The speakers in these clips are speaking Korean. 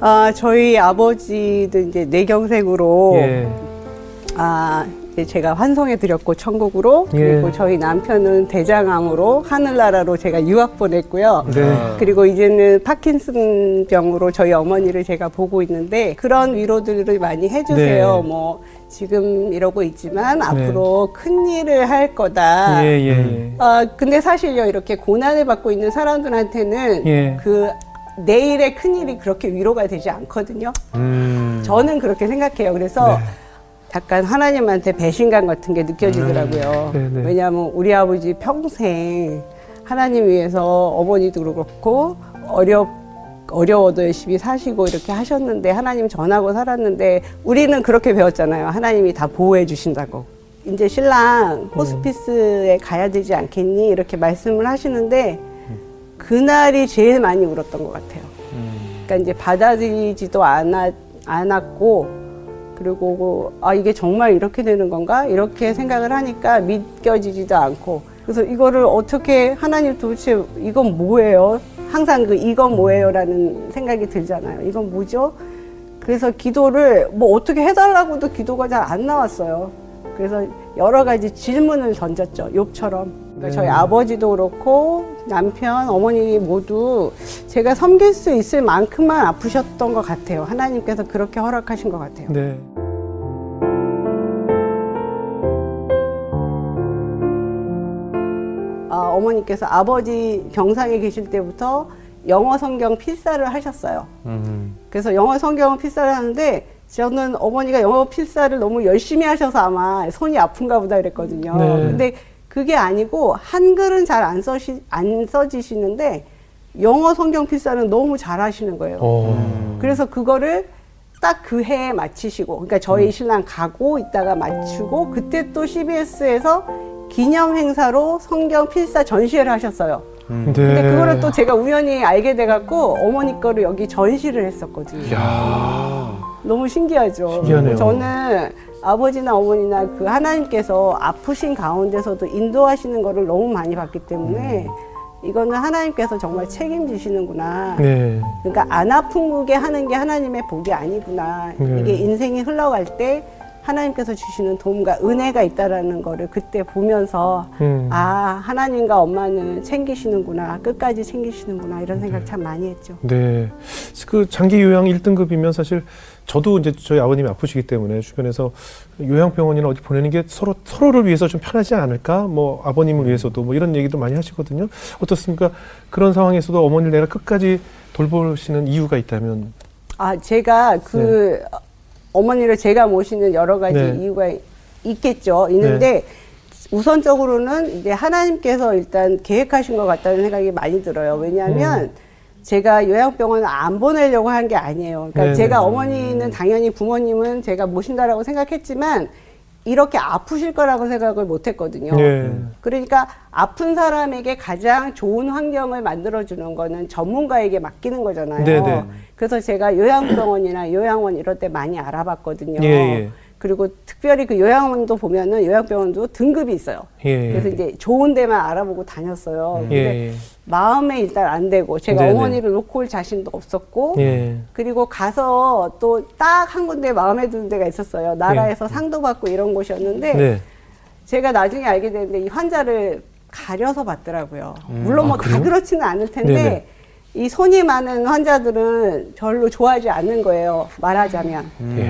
아, 저희 아버지도 이제 뇌경색으로 예. 아, 이제 제가 환송해 드렸고 천국으로 예. 그리고 저희 남편은 대장암으로 하늘나라로 제가 유학 보냈고요. 네. 그리고 이제는 파킨슨 병으로 저희 어머니를 제가 보고 있는데 그런 위로들을 많이 해주세요. 네. 뭐 지금 이러고 있지만 앞으로 큰 일을 할 거다. 예, 예, 예. 아 근데 사실요 이렇게 고난을 받고 있는 사람들한테는 예. 그 내일의 큰 일이 그렇게 위로가 되지 않거든요. 음. 저는 그렇게 생각해요. 그래서 네. 약간 하나님한테 배신감 같은 게 느껴지더라고요. 네, 네. 왜냐하면 우리 아버지 평생 하나님 위해서 어머니도 그렇고 어렵 어려워도 열심히 사시고 이렇게 하셨는데 하나님 전하고 살았는데 우리는 그렇게 배웠잖아요. 하나님이 다 보호해 주신다고. 이제 신랑 호스피스에 가야 되지 않겠니? 이렇게 말씀을 하시는데 그날이 제일 많이 울었던 것 같아요. 그러니까 이제 받아들이지도 않았, 않았고 그리고 아 이게 정말 이렇게 되는 건가 이렇게 생각을 하니까 믿겨지지도 않고 그래서 이거를 어떻게 하나님 도대체 이건 뭐예요? 항상 그 이건 뭐예요라는 생각이 들잖아요. 이건 뭐죠? 그래서 기도를 뭐 어떻게 해달라고도 기도가 잘 안 나왔어요. 그래서 여러 가지 질문을 던졌죠. 욥처럼. 그러니까 네. 저희 아버지도 그렇고 남편, 어머니 모두 제가 섬길 수 있을 만큼만 아프셨던 것 같아요. 하나님께서 그렇게 허락하신 것 같아요. 네. 아, 어머니께서 아버지 병상에 계실 때부터 영어 성경 필사를 하셨어요. 음. 그래서 영어 성경 필사를 하는데 저는 어머니가 영어 필사를 너무 열심히 하셔서 아마 손이 아픈가 보다 그랬거든요. 네. 근데 그게 아니고 한글은 잘 안 써시 안 써지시는데 영어 성경 필사는 너무 잘 하시는 거예요. 어. 그래서 그거를 딱 그 해에 마치시고, 그러니까 저희 신랑 가고 있다가 맞추고, 그때 또 CBS에서 기념 행사로 성경 필사 전시회를 하셨어요. 네. 근데 그거를 또 제가 우연히 알게 돼갖고 어머니 거를 여기 전시를 했었거든요. 야. 너무 신기하죠. 신기하네요. 저는 아버지나 어머니나 그 하나님께서 아프신 가운데서도 인도하시는 거를 너무 많이 봤기 때문에 이거는 하나님께서 정말 책임지시는구나. 네. 그러니까 안 아프게 하는 게 하나님의 복이 아니구나. 네. 이게 인생이 흘러갈 때 하나님께서 주시는 도움과 은혜가 있다라는 거를 그때 보면서 음. 아 하나님과 엄마는 챙기시는구나 끝까지 챙기시는구나 이런 생각 참 많이 했죠. 네. 그 장기 요양 1등급이면 사실 저도 이제 저희 아버님이 아프시기 때문에 주변에서 요양병원이나 어디 보내는 게 서로 서로를 위해서 좀 편하지 않을까? 뭐 아버님을 위해서도 뭐 이런 얘기도 많이 하시거든요. 어떻습니까? 그런 상황에서도 어머니를 내가 끝까지 돌보시는 이유가 있다면 아 제가 그 어머니를 제가 모시는 여러 가지 네. 이유가 있겠죠. 있는데 우선적으로는 이제 하나님께서 일단 계획하신 것 같다는 생각이 많이 들어요. 왜냐하면 음. 제가 요양병원을 안 보내려고 한 게 아니에요. 그러니까 네네. 제가 어머니는 당연히 부모님은 제가 모신다라고 생각했지만 이렇게 아프실 거라고 생각을 못 했거든요. 네. 그러니까 아픈 사람에게 가장 좋은 환경을 만들어주는 거는 전문가에게 맡기는 거잖아요. 네네. 그래서 제가 요양병원이나 요양원 이럴 때 많이 알아봤거든요. 예, 예. 그리고 특별히 그 요양원도 보면은 요양병원도 등급이 있어요. 예. 그래서 이제 좋은 데만 알아보고 다녔어요. 근데 예. 예. 마음에 일단 안 되고 제가 네네. 어머니를 놓고 올 자신도 없었고 예. 그리고 가서 또 딱 한 군데 마음에 드는 데가 있었어요. 나라에서 상도 받고 이런 곳이었는데 네. 제가 나중에 알게 됐는데 이 환자를 가려서 받더라고요. 물론 아, 뭐다 그래요? 그렇지는 않을 텐데 네네. 이 손이 많은 환자들은 별로 좋아하지 않는 거예요. 말하자면. 예.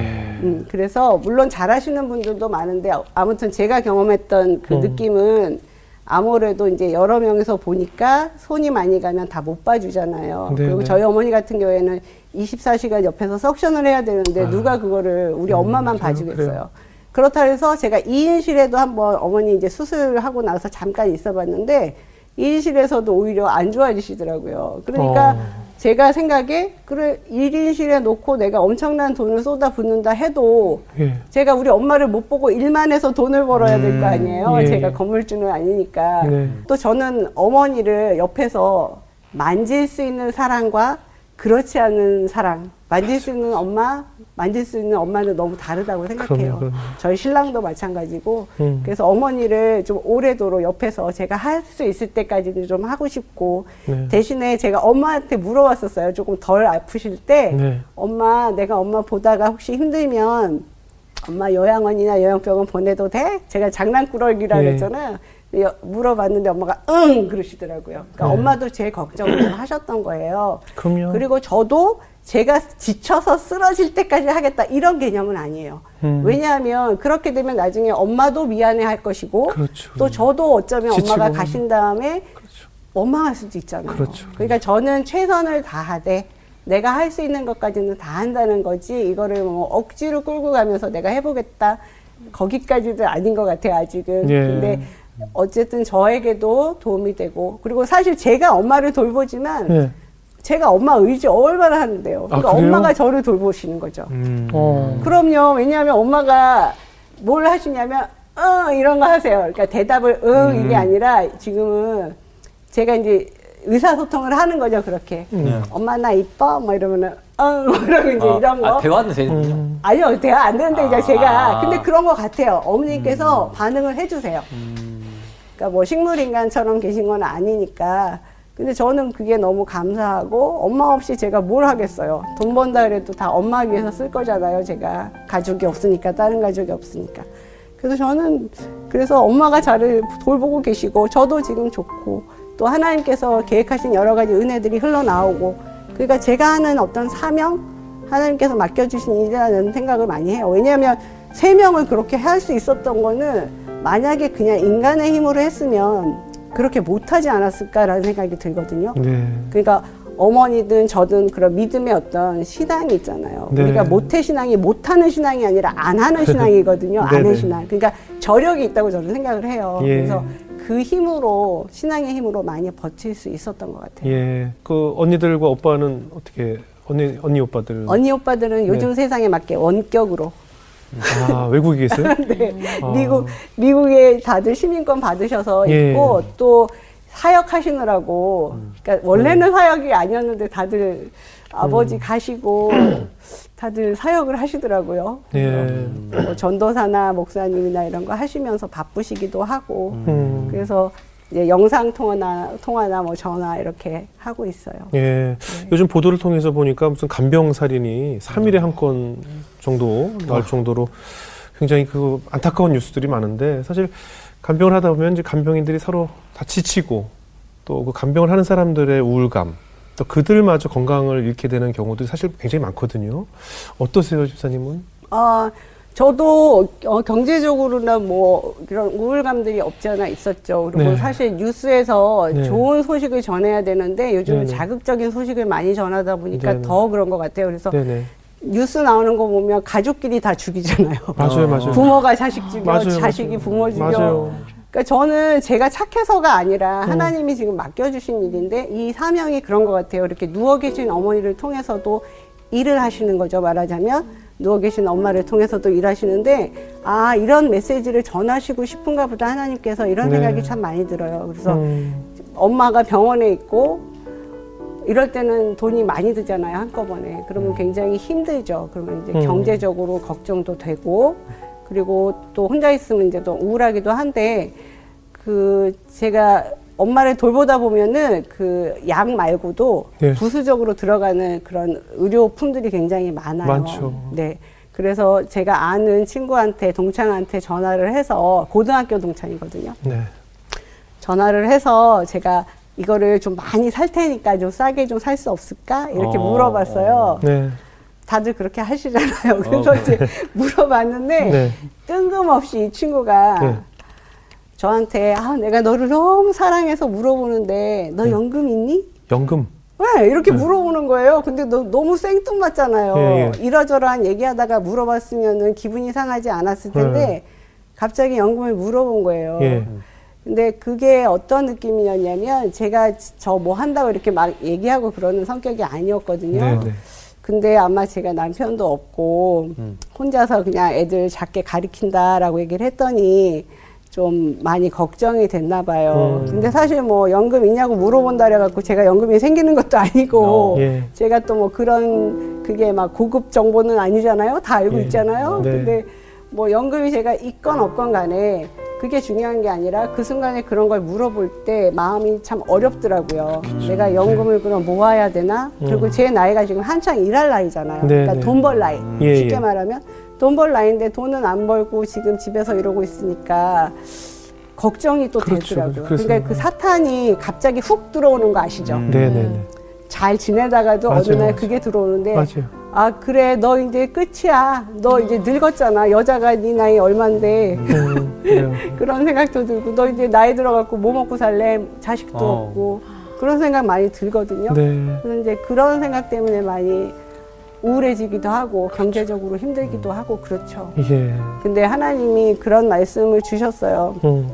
음, 그래서 물론 잘하시는 분들도 많은데 아무튼 제가 경험했던 그 음. 느낌은 아무래도 이제 여러 명에서 보니까 손이 많이 가면 다 못 봐주잖아요. 네, 그리고 네. 저희 어머니 같은 경우에는 24시간 옆에서 석션을 해야 되는데 누가 그거를 우리 엄마만 아. 음? 봐주겠어요. 그래요? 그렇다 해서 제가 2인실에도 한번 어머니 이제 수술하고 나서 잠깐 있어 봤는데 2인실에서도 오히려 안 좋아지시더라고요. 그러니까 어. 제가 생각에 그래 1인실에 놓고 내가 엄청난 돈을 쏟아 붓는다 해도 예. 제가 우리 엄마를 못 보고 일만 해서 돈을 벌어야 될 거 아니에요. 예. 제가 건물주는 아니니까. 네. 또 저는 어머니를 옆에서 만질 수 있는 사랑과 그렇지 않은 사랑, 만질 수 있는 엄마, 만질 수 있는 엄마는 너무 다르다고 생각해요. 그럼요, 그럼요. 저희 신랑도 마찬가지고, 음. 그래서 어머니를 좀 오래도록 옆에서 제가 할 수 있을 때까지는 좀 하고 싶고, 네. 대신에 제가 엄마한테 물어봤었어요. 조금 덜 아프실 때, 네. 엄마, 내가 엄마 보다가 혹시 힘들면, 엄마 요양원이나 요양병원 보내도 돼? 제가 장난꾸러기라 네. 그랬잖아요. 물어봤는데 엄마가 응 그러시더라고요. 그러니까 네. 엄마도 제 걱정을 하셨던 거예요. 그럼요. 그리고 저도 제가 지쳐서 쓰러질 때까지 하겠다 이런 개념은 아니에요. 음. 왜냐하면 그렇게 되면 나중에 엄마도 미안해 할 것이고 그렇죠. 또 저도 어쩌면. 엄마가 가신 다음에 그렇죠. 원망할 수도 있잖아요. 그렇죠. 러니까 저는 최선을 다하되 내가 할 수 있는 것까지는 다 한다는 거지 이거를 뭐 억지로 끌고 가면서 내가 해보겠다 거기까지도 아닌 것 같아요 아직은. 예. 근데 어쨌든 저에게도 도움이 되고 그리고 사실 제가 엄마를 돌보지만 네. 제가 엄마 의지 얼마나 하는데요. 그러니까 아? 엄마가 저를 돌보시는 거죠. 음. 어. 그럼요. 왜냐하면 엄마가 뭘 하시냐면 응 이런 거 하세요. 그러니까 대답을 응 이게 아니라 지금은 제가 이제 의사소통을 하는 거죠 그렇게. 네. 엄마 나 이뻐 뭐 이러면은 응 이러고 이제 아, 이런 거. 아, 대화는 되는군요. 음. 아니요 대화 안 되는데 이제 아. 제가 근데 그런 거 같아요. 어머니께서 반응을 해주세요. 음. 그러니까 뭐 식물인간처럼 계신 건 아니니까. 근데 저는 그게 너무 감사하고 엄마 없이 제가 뭘 하겠어요. 돈 번다 그래도 다 엄마 위해서 쓸 거잖아요. 제가 가족이 없으니까 다른 가족이 없으니까. 그래서 저는 그래서 엄마가 저를 돌보고 계시고 저도 지금 좋고 또 하나님께서 계획하신 여러 가지 은혜들이 흘러나오고 그러니까 제가 하는 어떤 사명 하나님께서 맡겨주신 일이라는 생각을 많이 해요. 왜냐하면 세 명을 그렇게 할 수 있었던 거는 만약에 그냥 인간의 힘으로 했으면 그렇게 못하지 않았을까라는 생각이 들거든요. 네. 그러니까 어머니든 저든 그런 믿음의 어떤 신앙이 있잖아요. 네. 우리가 모태 신앙이 못하는 신앙이 아니라 안 하는 신앙이거든요. 안 네네. 하는 신앙. 그러니까 저력이 있다고 저는 생각을 해요. 예. 그래서 그 힘으로 신앙의 힘으로 많이 버틸 수 있었던 것 같아요. 예. 그 언니들과 오빠는 어떻게 언니 언니 오빠들은 언니 오빠들은 요즘 네. 세상에 맞게 원격으로 아 외국에 계세요? 네. 아. 미국 미국에 다들 시민권 받으셔서 예. 있고 또 사역 하시느라고 그러니까 원래는 사역이 아니었는데 다들 아버지 가시고 다들 사역을 하시더라고요. 예. 뭐 전도사나 목사님이나 이런 거 하시면서 바쁘시기도 하고 음. 그래서 이제 영상 통화나 통화나 뭐 전화 이렇게 하고 있어요. 예. 네. 요즘 보도를 통해서 보니까 무슨 간병 살인이 3일에 한 건 정도 아. 나올 정도로 굉장히 그 안타까운 뉴스들이 많은데 사실 간병을 하다 보면 이제 간병인들이 서로 다 지치고 또 그 간병을 하는 사람들의 우울감 또 그들마저 건강을 잃게 되는 경우도 사실 굉장히 많거든요. 어떠세요, 집사님은? 아, 저도 어, 경제적으로나 뭐 이런 우울감들이 없지 않아 있었죠. 그리고 네. 사실 뉴스에서 네. 좋은 소식을 전해야 되는데 요즘은 네네. 자극적인 소식을 많이 전하다 보니까 네네. 더 그런 것 같아요. 그래서 네네. 뉴스 나오는 거 보면 가족끼리 다 죽이잖아요. 맞아요, 어. 맞아요. 부모가 자식 죽여, 맞아요, 자식이. 부모 죽여. 맞아요. 그러니까 저는 제가 착해서가 아니라 음. 하나님이 지금 맡겨주신 일인데 이 사명이 그런 것 같아요. 이렇게 누워 계신 어머니를 통해서도 일을 하시는 거죠. 말하자면 누워 계신 엄마를 통해서도 일하시는데 아 이런 메시지를 전하시고 싶은가 보다 하나님께서 이런 네. 생각이 참 많이 들어요. 그래서 음, 엄마가 병원에 있고 이럴 때는 돈이 많이 들잖아요 한꺼번에 그러면 굉장히 힘들죠 그러면 이제 음. 경제적으로 걱정도 되고 그리고 또 혼자 있으면 이제 또 우울하기도 한데 그 제가 엄마를 돌보다 보면은 그 약 말고도 네. 부수적으로 들어가는 그런 의료품들이 굉장히 많아요. 많죠. 네. 그래서 제가 아는 친구한테 동창한테 전화를 해서 고등학교 동창이거든요. 네. 전화를 해서 제가 이거를 좀 많이 살 테니까 좀 싸게 좀 살 수 없을까 이렇게 어, 물어봤어요. 네. 다들 그렇게 하시잖아요. 그래서 어. 이제 물어봤는데 네. 뜬금없이 이 친구가 네. 저한테 아 내가 너를 너무 사랑해서 물어보는데 너 네. 연금 있니? 연금. 왜 이렇게 물어보는 거예요. 근데 너, 너무 생뚱맞잖아요. 예, 예. 이러저러한 얘기하다가 물어봤으면은 기분이 상하지 않았을 텐데 갑자기 연금을 물어본 거예요. 예. 근데 그게 어떤 느낌이었냐면 제가 저 뭐 한다고 이렇게 막 얘기하고 그러는 성격이 아니었거든요. 네, 네. 근데 아마 제가 남편도 없고 음. 혼자서 그냥 애들 작게 가리킨다라고 얘기를 했더니 좀 많이 걱정이 됐나 봐요. 음. 근데 사실 뭐 연금 있냐고 물어본다 그래갖고 제가 연금이 생기는 것도 아니고 어, 예. 제가 또 뭐 그런 그게 막 고급 정보는 아니잖아요. 다 알고 예. 있잖아요. 네. 근데 뭐 연금이 제가 있건 없건 간에 그게 중요한 게 아니라 그 순간에 그런 걸 물어볼 때 마음이 참 어렵더라고요. 내가 연금을 그럼 모아야 되나? 그리고 음. 제 나이가 지금 한창 일할 나이잖아요. 네, 그러니까 네. 돈벌 나이. 예, 쉽게 예. 말하면 돈 벌 나이인데 돈은 안 벌고 지금 집에서 이러고 있으니까 걱정이 또 그렇죠. 되더라고요. 그래서- 그러니까 그 사탄이 갑자기 훅 들어오는 거 아시죠? 음. 네네네. 잘 지내다가도 어느 맞아요, 날 맞아요. 그게 들어오는데 맞아요. 아 그래 너 이제 끝이야 너 이제 늙었잖아 여자가 네 나이 얼만데 음, 그래요. 그런 생각도 들고 너 이제 나이 들어갖고 뭐 먹고 살래 자식도 어. 없고 그런 생각 많이 들거든요 네. 이제 그런 생각 때문에 많이 우울해지기도 하고 경제적으로 힘들기도 하고 그렇죠 예. 근데 하나님이 그런 말씀을 주셨어요 음.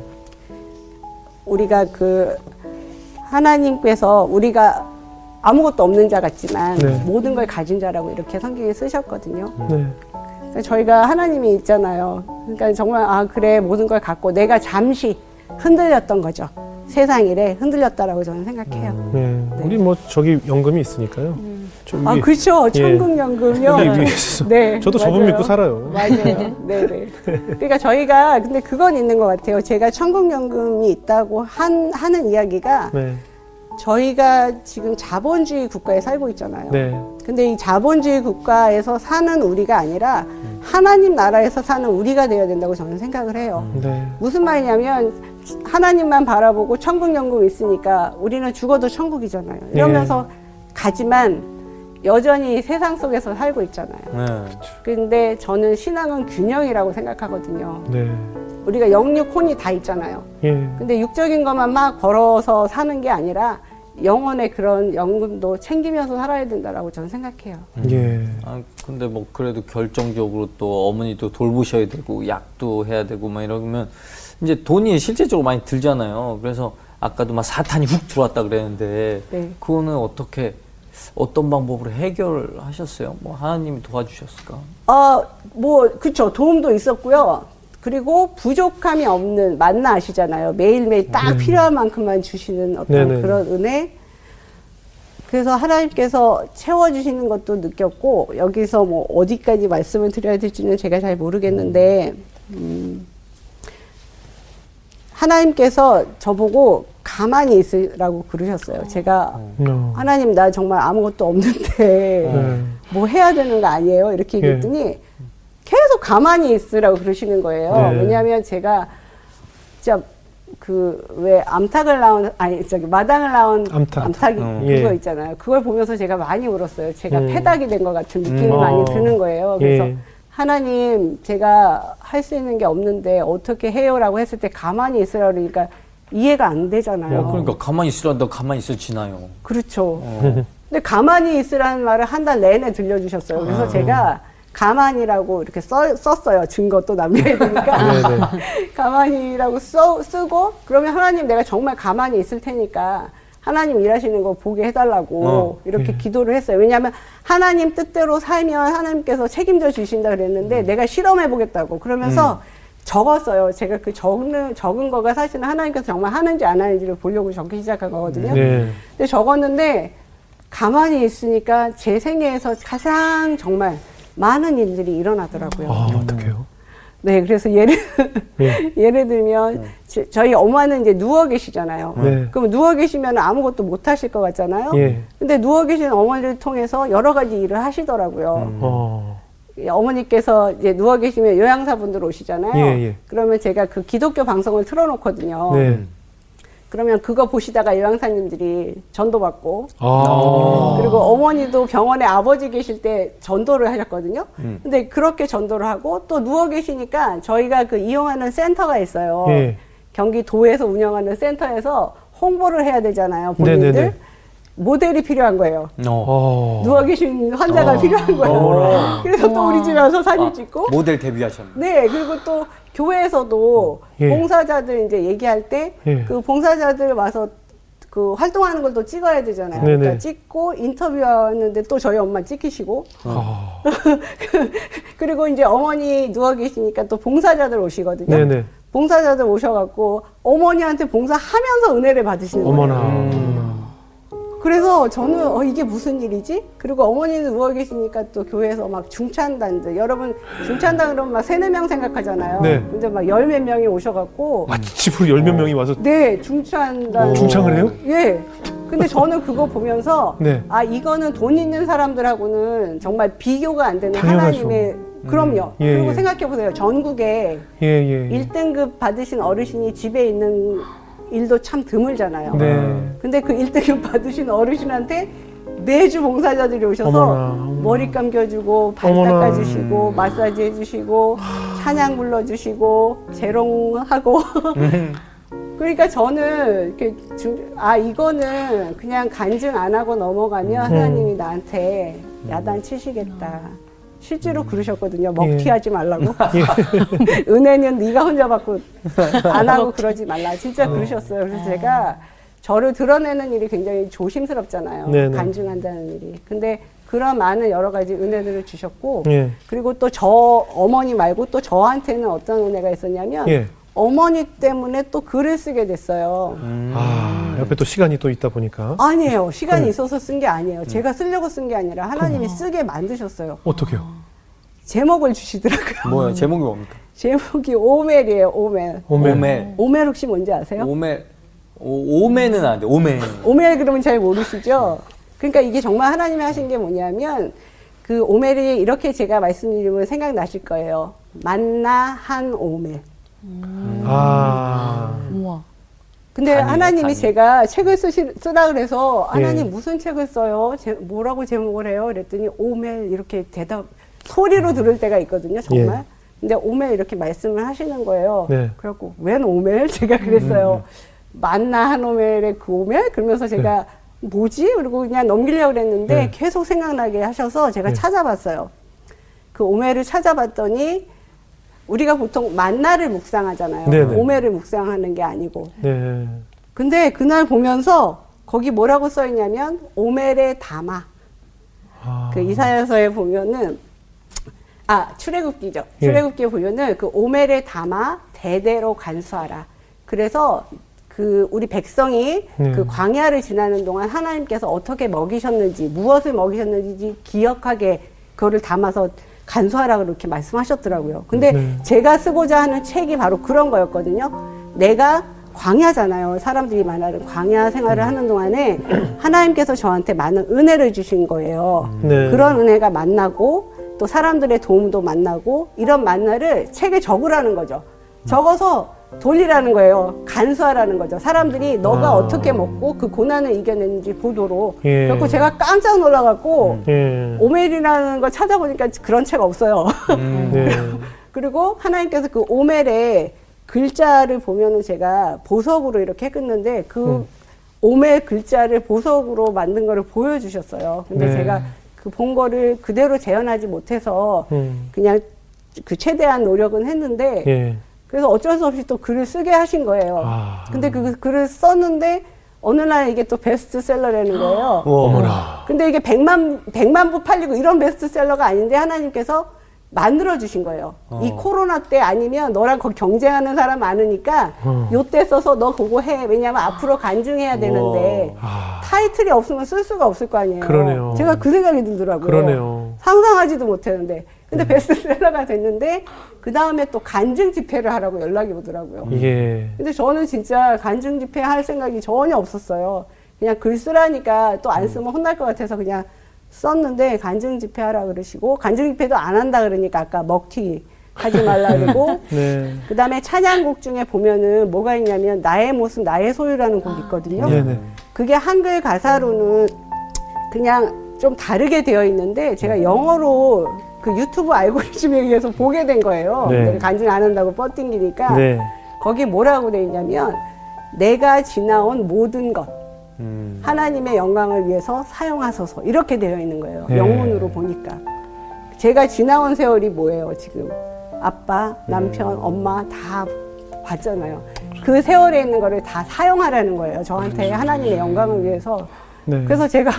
우리가 그 하나님께서 우리가 아무것도 없는 자 같지만 네. 모든 걸 가진 자라고 이렇게 성경에 쓰셨거든요. 네. 그러니까 저희가 하나님이 있잖아요. 그러니까 정말 아 그래 모든 걸 갖고 내가 잠시 흔들렸던 거죠. 세상 일에 흔들렸다라고 저는 생각해요. 네. 우리 뭐 저기 연금이 있으니까요. 저 아 그렇죠. 예. 천국연금요. 위에 있어. 네. 저도 저분. 믿고 살아요. 맞아요. 네네. 그러니까 저희가 근데 그건 있는 것 같아요. 제가 천국연금이 있다고 한 하는 이야기가 네. 저희가 지금 자본주의 국가에 살고 있잖아요. 네. 근데 이 자본주의 국가에서 사는 우리가 아니라 하나님 나라에서 사는 우리가 되어야 된다고 저는 생각을 해요. 네. 무슨 말이냐면 하나님만 바라보고 천국 연금 있으니까 우리는 죽어도 천국이잖아요. 이러면서 가지만 여전히 세상 속에서 살고 있잖아요. 네. 근데 저는 신앙은 균형이라고 생각하거든요. 네. 우리가 영육 혼이 다 있잖아요. 예. 근데 육적인 것만 막 벌어서 사는 게 아니라 영혼의 그런 연금도 챙기면서 살아야 된다라고 저는 생각해요. 예. 아, 근데 뭐 그래도 결정적으로 또 어머니도 돌보셔야 되고 약도 해야 되고 막 이러면 이제 돈이 실제적으로 많이 들잖아요. 그래서 아까도 막 사탄이 훅 들어왔다 그랬는데 네. 그거는 어떻게 어떤 방법으로 해결하셨어요? 뭐 하나님이 도와주셨을까? 어, 뭐, 그쵸. 도움도 있었고요. 그리고 부족함이 없는, 만나 아시잖아요. 매일매일 딱 필요한 만큼만 주시는 어떤 네네. 그런 은혜. 그래서 하나님께서 채워주시는 것도 느꼈고, 여기서 뭐 어디까지 말씀을 드려야 될지는 제가 잘 모르겠는데, 음, 하나님께서 저보고 가만히 있으라고 그러셨어요. 제가 어. 하나님 나 정말 아무것도 없는데 네. 뭐 해야 되는 거 아니에요? 이렇게 예. 얘기했더니 계속 가만히 있으라고 그러시는 거예요. 네. 왜냐하면 제가 진짜 그 왜 암탉을 낳은 아니 저기 마당을 낳은 암탉. 이 음. 그거 예. 있잖아요. 그걸 보면서 제가 많이 울었어요. 제가 음. 패닥이 된 것 같은 느낌이 음. 많이 어. 드는 거예요. 그래서 예. 하나님 제가 할 수 있는 게 없는데 어떻게 해요라고 했을 때 가만히 있으라 그러니까 이해가 안 되잖아요. 어, 그러니까 가만히 있으란다 가만히 있어 지나요? 그렇죠. 어. 근데 가만히 있으라는 말을 한 달 내내 들려주셨어요. 그래서 아. 제가 가만히라고 이렇게 써, 썼어요. 증거 또 남겨야 되니까. 네네. 가만히라고 써, 쓰고, 그러면 하나님 내가 정말 가만히 있을 테니까 하나님 일하시는 거 보게 해달라고 어. 이렇게 예. 기도를 했어요. 왜냐하면 하나님 뜻대로 살면 하나님께서 책임져 주신다 그랬는데 내가 실험해 보겠다고. 그러면서 적었어요. 제가 그 적는, 적은 거가 사실은 하나님께서 정말 하는지 안 하는지를 보려고 적기 시작한 거거든요. 네. 근데 적었는데 가만히 있으니까 제 생애에서 가장 정말 많은 일들이 일어나더라고요. 아, 어떡해요? 네, 그래서 예를 예. 예를 들면 제- 저희 엄마는 이제 누워 계시잖아요. 네. 그럼 누워 계시면 아무것도 못 하실 것 같잖아요. 예. 근데 누워 계신 어머니를 통해서 여러 가지 일을 하시더라고요. 어. 예, 어머니께서 이제 누워 계시면 요양사분들 오시잖아요. 예, 예. 그러면 제가 그 기독교 방송을 틀어놓거든요. 네. 그러면 그거 보시다가 요양사님들이 전도받고 아. 그리고 어머니도 병원에 아버지 계실 때 전도를 하셨거든요. 음. 근데 그렇게 전도를 하고 또 누워 계시니까 저희가 그 이용하는 센터가 있어요. 예. 경기도에서 운영하는 센터에서 홍보를 해야 되잖아요. 본인들. 네네네. 모델이 필요한 거예요. 어. 어. 누워 계신 환자가 어. 필요한 거예요. 어머나. 그래서 또 우리 집에 와서 사진 아, 찍고. 모델 데뷔하셨네. 네, 그리고 또 교회에서도 예. 봉사자들 이제 얘기할 때 예. 그 봉사자들 와서 그 활동하는 걸 또 찍어야 되잖아요. 네네. 그러니까 찍고 인터뷰하는데 또 저희 엄마 찍히시고 아. 그리고 이제 어머니 누워 계시니까 또 봉사자들 오시거든요. 네네. 봉사자들 오셔갖고 어머니한테 봉사하면서 은혜를 받으시는 거예요. 어머나. 그래서 저는 어 이게 무슨 일이지? 그리고 어머니는 누워 계시니까 또 교회에서 막 중찬단들 여러분 중찬단 그러면 막 세네 명 생각하잖아요. 네. 근데 막 열 몇 명이 오셔갖고 아, 집으로 열 몇 명이 와서 네 중찬단 중창을 해요? 예. 근데 저는 그거 보면서 네. 아 이거는 돈 있는 사람들하고는 정말 비교가 안 되는 당연하죠. 하나님의 그럼요. 예, 그리고 예. 생각해 보세요. 전국에 예, 예. 예. 1등급 받으신 어르신이 집에 있는 일도 참 드물잖아요. 네. 근데 그 1등급 받으신 어르신한테 매주 봉사자들이 오셔서 어머나, 어머나. 머리 감겨주고 발. 닦아주시고 마사지 해주시고 찬양 불러주시고 재롱하고 그러니까 저는 이렇게 주- 아 이거는 그냥 간증 안 하고 넘어가면 하나님이 나한테 야단 치시겠다. 실제로 그러셨거든요. 먹튀하지 말라고. 은혜는 네가 혼자 받고 안 하고 그러지 말라. 진짜 그러셨어요. 그래서 제가 저를 드러내는 일이 굉장히 조심스럽잖아요. 네네. 간증한다는 일이. 근데 그런 많은 여러 가지 은혜들을 주셨고 예. 그리고 또 저 어머니 말고 또 저한테는 어떤 은혜가 있었냐면 예. 어머니 때문에 또 글을 쓰게 됐어요. 아, 옆에 또 시간이 또 있다 보니까. 아니에요. 시간이 그래. 있어서 쓴 게 아니에요. 제가 쓰려고 쓴 게 아니라 하나님이 쓰게 만드셨어요. 어떻게요? 제목을 주시더라고요. 뭐야 제목이 뭡니까? 제목이 오멜이에요. 오멜. 오멜. 오멜. 오멜 혹시 뭔지 아세요? 오멜. 오, 오멜은 안 돼. 오멜. 오멜 그러면 잘 모르시죠? 그러니까 이게 정말 하나님이 하신 게 뭐냐면 그 오멜이 이렇게 제가 말씀드리면 생각나실 거예요. 만나 한 오멜. 아. 우와. 근데 간이네, 하나님이 간이. 제가 책을 쓰시, 쓰라 그래서 하나님 예. 무슨 책을 써요? 제, 뭐라고 제목을 해요? 그랬더니 오멜 이렇게 대답 소리로 들을 때가 있거든요, 정말. 예. 근데 오멜 이렇게 말씀을 하시는 거예요. 네. 그래갖고 웬 오멜? 제가 그랬어요. 만나 한 오멜의 그 오멜? 그러면서 제가 뭐지? 그리고 그냥 넘기려고 그랬는데 네. 계속 생각나게 하셔서 제가 네. 찾아봤어요. 그 오멜을 찾아봤더니 우리가 보통 만나를 묵상하잖아요. 네네. 오멜을 묵상하는 게 아니고. 네. 근데 그날 보면서 거기 뭐라고 써 있냐면 오멜의 담아. 아. 그 이사야서에 보면은 아 출애굽기죠. 예. 출애굽기에 보면은 그 오멜의 담아 대대로 간수하라. 그래서 그 우리 백성이 네. 그 광야를 지나는 동안 하나님께서 어떻게 먹이셨는지 무엇을 먹이셨는지 기억하게 그거를 담아서 간수하라 그렇게 말씀하셨더라고요. 근데 네. 제가 쓰고자 하는 책이 바로 그런 거였거든요. 내가 광야잖아요. 사람들이 말하는 광야 생활을 하는 동안에 하나님께서 저한테 많은 은혜를 주신 거예요. 네. 그런 은혜가 만나고 또 사람들의 도움도 만나고 이런 만나를 책에 적으라는 거죠. 적어서 돌리라는 거예요. 간수하라는 거죠. 사람들이 너가 아. 어떻게 먹고 그 고난을 이겨냈는지 보도록. 예. 그래서 제가 깜짝 놀라갖고 예. 오멜이라는 걸 찾아보니까 그런 책 없어요. 네. 그리고 하나님께서 그 오멜의 글자를 보면은 제가 보석으로 이렇게 끊는데 그 음. 오멜 글자를 보석으로 만든 거를 보여주셨어요. 근데 네. 제가 그 본 거를 그대로 재현하지 못해서 음. 그냥 그 최대한 노력은 했는데 예. 그래서 어쩔 수 없이 또 글을 쓰게 하신 거예요. 아. 근데 그 글을 썼는데 어느 날 이게 또 베스트셀러라는 거예요. 어머나. 근데 이게 100만, 100만 부 팔리고 이런 베스트셀러가 아닌데 하나님께서 만들어 주신 거예요. 이 코로나 때 아니면 너랑 거기 경쟁하는 사람 많으니까 어. 요때 써서 너 그거 해. 왜냐면 앞으로 간증해야 되는데 아. 타이틀이 없으면 쓸 수가 없을 거 아니에요. 그러네요. 제가 그 생각이 들더라고요. 그러네요. 상상하지도 못했는데. 근데 베스트셀러가 됐는데 그 다음에 또 간증 집회를 하라고 연락이 오더라고요. 이게 근데 저는 진짜 간증 집회 할 생각이 전혀 없었어요. 그냥 글 쓰라니까 또 안 쓰면 혼날 것 같아서 그냥 썼는데 간증 집회 하라 그러시고 간증 집회도 안 한다 그러니까 아까 먹튀 하지 말라 그러고 네. 그다음에 찬양곡 중에 보면은 뭐가 있냐면 나의 모습 나의 소유라는 곡이 있거든요. 네네. 그게 한글 가사로는 그냥 좀 다르게 되어 있는데 제가 영어로 그 유튜브 알고리즘에 의해서 보게 된 거예요. 네. 내가 간증 안 한다고 뻗팅기니까 네. 거기 뭐라고 돼 있냐면 내가 지나온 모든 것 음. 하나님의 영광을 위해서 사용하소서 이렇게 되어 있는 거예요. 네. 영문으로 보니까 제가 지나온 세월이 뭐예요 지금 아빠, 남편, 엄마 다 봤잖아요. 그 세월에 있는 거를 다 사용하라는 거예요. 저한테 하나님의 영광을 위해서. 네. 그래서 제가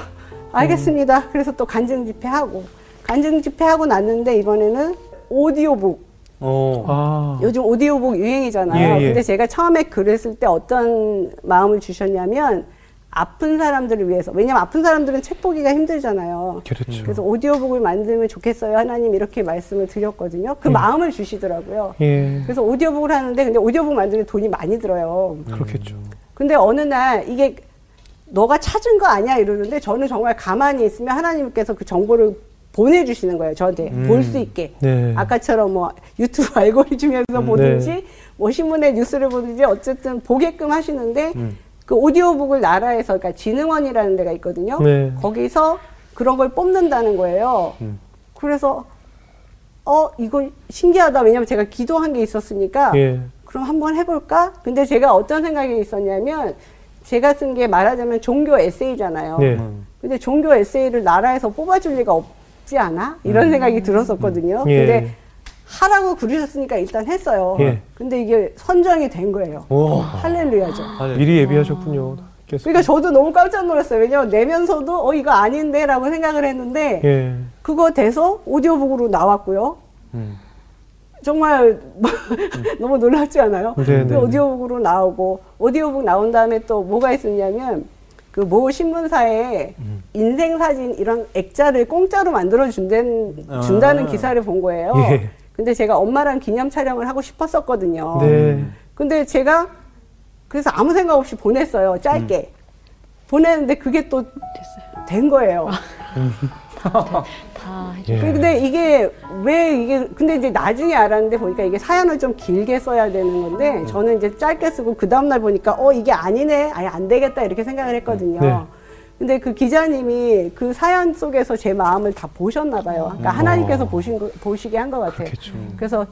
알겠습니다. 그래서 또 간증 집회하고 간증 집회 하고 났는데 이번에는 오디오북 어. 아. 요즘 오디오북 유행이잖아요. 예, 예. 근데 제가 처음에 글을 쓸 때 어떤 마음을 주셨냐면 아픈 사람들을 위해서 왜냐면 아픈 사람들은 책 보기가 힘들잖아요. 그렇죠. 그래서 오디오북을 만들면 좋겠어요. 하나님 이렇게 말씀을 드렸거든요. 그 예. 마음을 주시더라고요. 예. 그래서 오디오북을 하는데 근데 오디오북 만드는 돈이 많이 들어요. 그렇겠죠. 근데 어느 날 이게 너가 찾은 거 아니야 이러는데 저는 정말 가만히 있으면 하나님께서 그 정보를 보내주시는 거예요. 저한테 음. 볼수 있게. 네. 아까처럼 뭐 유튜브 알고리즘에서 음, 보든지 네. 뭐 신문에 뉴스를 보든지 어쨌든 보게끔 하시는데 음. 그 오디오북을 나라에서 그러니까 진흥원이라는 데가 있거든요. 네. 거기서 그런 걸 뽑는다는 거예요. 음. 그래서 어 이거 신기하다. 왜냐면 제가 기도한 게 있었으니까 예. 그럼 한번 해볼까? 근데 제가 어떤 생각이 있었냐면 제가 쓴 게 말하자면 종교 에세이잖아요. 네. 음. 근데 종교 에세이를 나라에서 뽑아줄 리가 없 지 않아? 이런 생각이 들었었거든요. 예. 근데 하라고 그러셨으니까 일단 했어요. 예. 근데 이게 선정이 된 거예요. 오. 할렐루야죠. 미리 예비하셨군요. 계속. 그러니까 저도 너무 깜짝 놀랐어요. 왜냐면 내면서도 어 이거 아닌데라고 생각을 했는데 예. 그거 돼서 오디오북으로 나왔고요. 음. 정말 너무 놀랍지 않아요? 네, 그 네. 오디오북으로 나오고 오디오북 나온 다음에 또 뭐가 있었냐면 그 모 신문사에 음. 인생 사진 이런 액자를 공짜로 만들어 준다는, 아. 준다는 기사를 본 거예요. 예. 근데 제가 엄마랑 기념 촬영을 하고 싶었었거든요. 네. 근데 제가 그래서 아무 생각 없이 보냈어요. 짧게. 보냈는데 그게 또 된 거예요. 다. 예. 근데 이게 왜 이게 근데 이제 나중에 알았는데 보니까 이게 사연을 좀 길게 써야 되는 건데 저는 이제 짧게 쓰고 그 다음 날 보니까 어 이게 아니네 아예 안 되겠다 이렇게 생각을 했거든요. 네. 근데 그 기자님이 그 사연 속에서 제 마음을 다 보셨나 봐요. 그러니까 하나님께서 보신 거, 보시게 한 것 같아요. 그렇겠죠. 그래서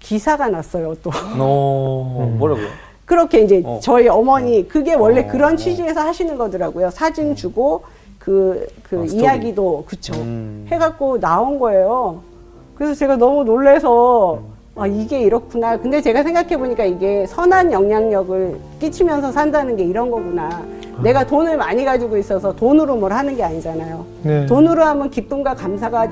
기사가 났어요 또. 어. 뭐라고요? 그렇게 이제 어. 저희 어머니 그게 원래 어. 그런 취지에서 하시는 거더라고요. 사진 주고 그, 그 아. 이야기도 그쵸 음. 해갖고 나온 거예요. 그래서 제가 너무 놀래서 음. 아 이게 이렇구나. 근데 제가 생각해 보니까 이게 선한 영향력을 끼치면서 산다는 게 이런 거구나. 내가 돈을 많이 가지고 있어서 돈으로 뭘 하는 게 아니잖아요. 네. 돈으로 하면 기쁨과 감사가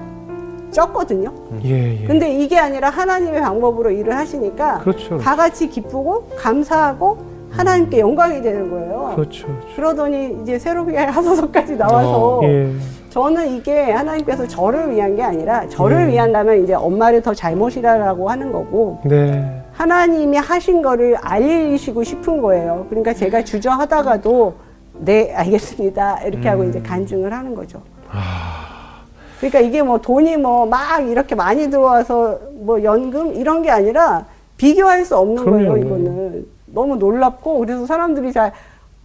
적거든요. 예, 예. 근데 이게 아니라 하나님의 방법으로 일을 하시니까 그렇죠. 다 같이 기쁘고 감사하고 하나님께 영광이 되는 거예요. 그렇죠. 그러더니 이제 새롭게 하소서까지 나와서 어, 예. 저는 이게 하나님께서 저를 위한 게 아니라 저를 네. 위한다면 이제 엄마를 더 잘못이라고 하는 거고 네. 하나님이 하신 거를 알리시고 싶은 거예요. 그러니까 제가 주저하다가도 네 알겠습니다 이렇게 하고 음. 이제 간증을 하는 거죠. 아. 그러니까 이게 뭐 돈이 뭐 막 이렇게 많이 들어와서 뭐 연금 이런 게 아니라 비교할 수 없는 그럼요. 거예요. 이거는 너무 놀랍고 그래서 사람들이 잘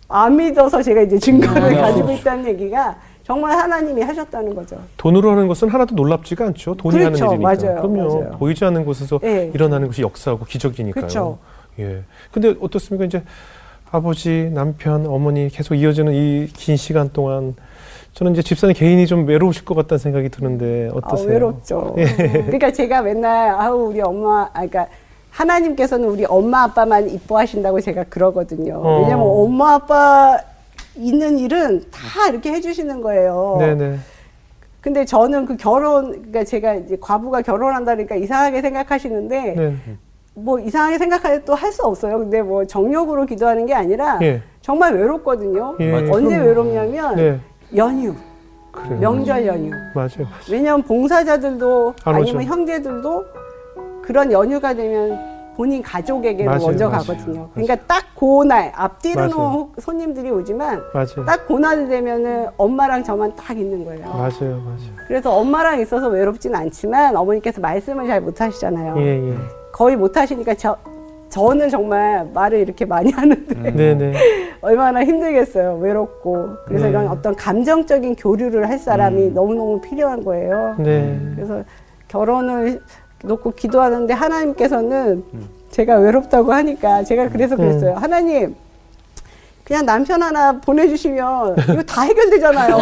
안 믿어서 제가 이제 증거를 음. 가지고 있다는 얘기가 정말 하나님이 하셨다는 거죠. 돈으로 하는 것은 하나도 놀랍지가 않죠. 돈이 그렇죠. 하는 일이니까. 맞아요. 그럼요. 맞아요. 보이지 않는 곳에서 예. 일어나는 것이 역사하고 기적이니까요. 그렇죠. 예. 근데 어떻습니까? 이제 아버지, 남편, 어머니 계속 이어지는 이 긴 시간 동안 저는 이제 집사님 개인이 좀 외로우실 것 같다는 생각이 드는데 어떠세요? 아, 외롭죠. 예. 그러니까 제가 맨날 아우 우리 엄마, 아, 그러니까 하나님께서는 우리 엄마 아빠만 이뻐하신다고 제가 그러거든요. 어. 왜냐면 엄마 아빠 있는 일은 다 이렇게 해주시는 거예요. 네네. 근데 저는 그 결혼, 그러니까 제가 이제 과부가 결혼한다니까 이상하게 생각하시는데 네. 뭐 이상하게 생각할 또할 수 없어요. 근데 뭐 정욕으로 기도하는 게 아니라 예. 정말 외롭거든요. 예, 언제. 외롭냐면 네. 연휴, 그래요. 명절 연휴. 맞아요. 맞아요. 왜냐하면 봉사자들도 안 아니면. 형제들도 그런 연휴가 되면 본인 가족에게로 맞아요, 먼저 맞아요. 가거든요. 그러니까 딱 그날 앞뒤로는 맞아요. 혹- 손님들이 오지만 맞아요. 딱 그날 되면은 엄마랑 저만 딱 있는 거예요. 맞아요. 맞아요. 그래서 엄마랑 있어서 외롭진 않지만 어머니께서 말씀을 잘 못 하시잖아요. 예, 예. 거의 못 하시니까 저 저는 정말 말을 이렇게 많이 하는데 네네. 얼마나 힘들겠어요. 외롭고 그래서 네. 이런 어떤 감정적인 교류를 할 사람이 너무너무 필요한 거예요. 네. 그래서 결혼을 놓고 기도하는데 하나님께서는 제가 외롭다고 하니까 제가 그래서 그랬어요. 하나님, 그냥 남편 하나 보내주시면 이거 다 해결되잖아요.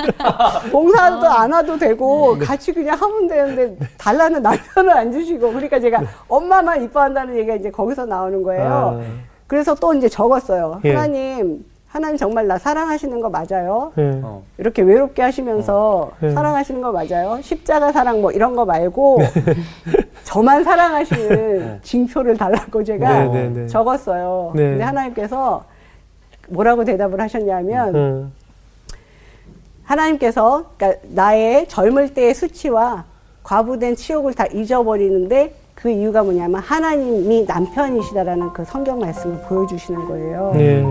봉사도 안 와도 되고 같이 그냥 하면 되는데 달라는 남편을 안 주시고 그러니까 제가 엄마만 이뻐한다는 얘기가 이제 거기서 나오는 거예요. 아, 그래서 또 이제 적었어요. 예. 하나님, 하나님 정말 나 사랑하시는 거 맞아요? 예. 어. 이렇게 외롭게 하시면서 네. 사랑하시는 거 맞아요? 십자가 사랑 뭐 이런 거 말고 저만 사랑하시는 징표를 달라고 제가 네, 네, 네. 적었어요. 네. 근데 하나님께서 뭐라고 대답을 하셨냐면 음. 하나님께서 그러니까 나의 젊을 때의 수치와 과부된 치욕을 다 잊어버리는데 그 이유가 뭐냐면 하나님이 남편이시다라는 그 성경 말씀을 보여주시는 거예요. 예.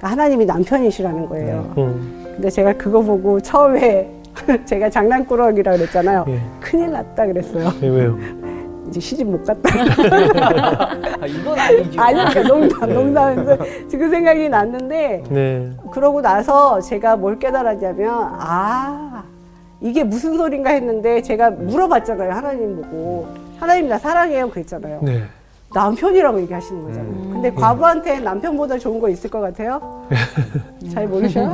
그러니까 하나님이 남편이시라는 거예요. 음. 근데 제가 그거 보고 처음에 제가 장난꾸러기라 그랬잖아요. 예. 큰일 났다 그랬어요. 예, 왜요? 이제 시집 못 갔다. 아, 이건 아니죠. 아니, 그러니까 농담, 농담인데 지금 생각이 났는데 네. 그러고 나서 제가 뭘 깨달았냐면 아 이게 무슨 소린가 했는데 제가 물어봤잖아요 하나님 보고 하나님 나 사랑해요 그랬잖아요 네. 남편이라고 얘기하시는 거잖아요 근데 과부한테 남편보다 좋은 거 있을 것 같아요? 잘 모르셔요?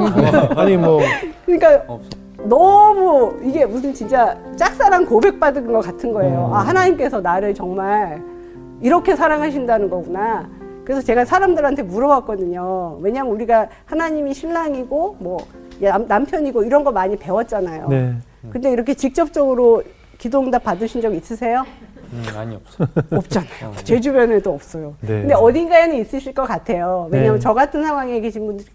아니 뭐 그러니까 없어. 너무 이게 무슨 진짜 짝사랑 고백 받은 것 같은 거예요. 아, 하나님께서 나를 정말 이렇게 사랑하신다는 거구나. 그래서 제가 사람들한테 물어봤거든요. 왜냐면 우리가 하나님이 신랑이고 뭐 남, 남편이고 이런 거 많이 배웠잖아요. 네. 근데 이렇게 직접적으로 기도응답 받으신 적 있으세요? 음, 아니 없어. 없잖아요. 제 주변에도 없어요. 네. 근데 어딘가에는 있으실 것 같아요. 왜냐면 네. 저 같은 상황에 계신 분들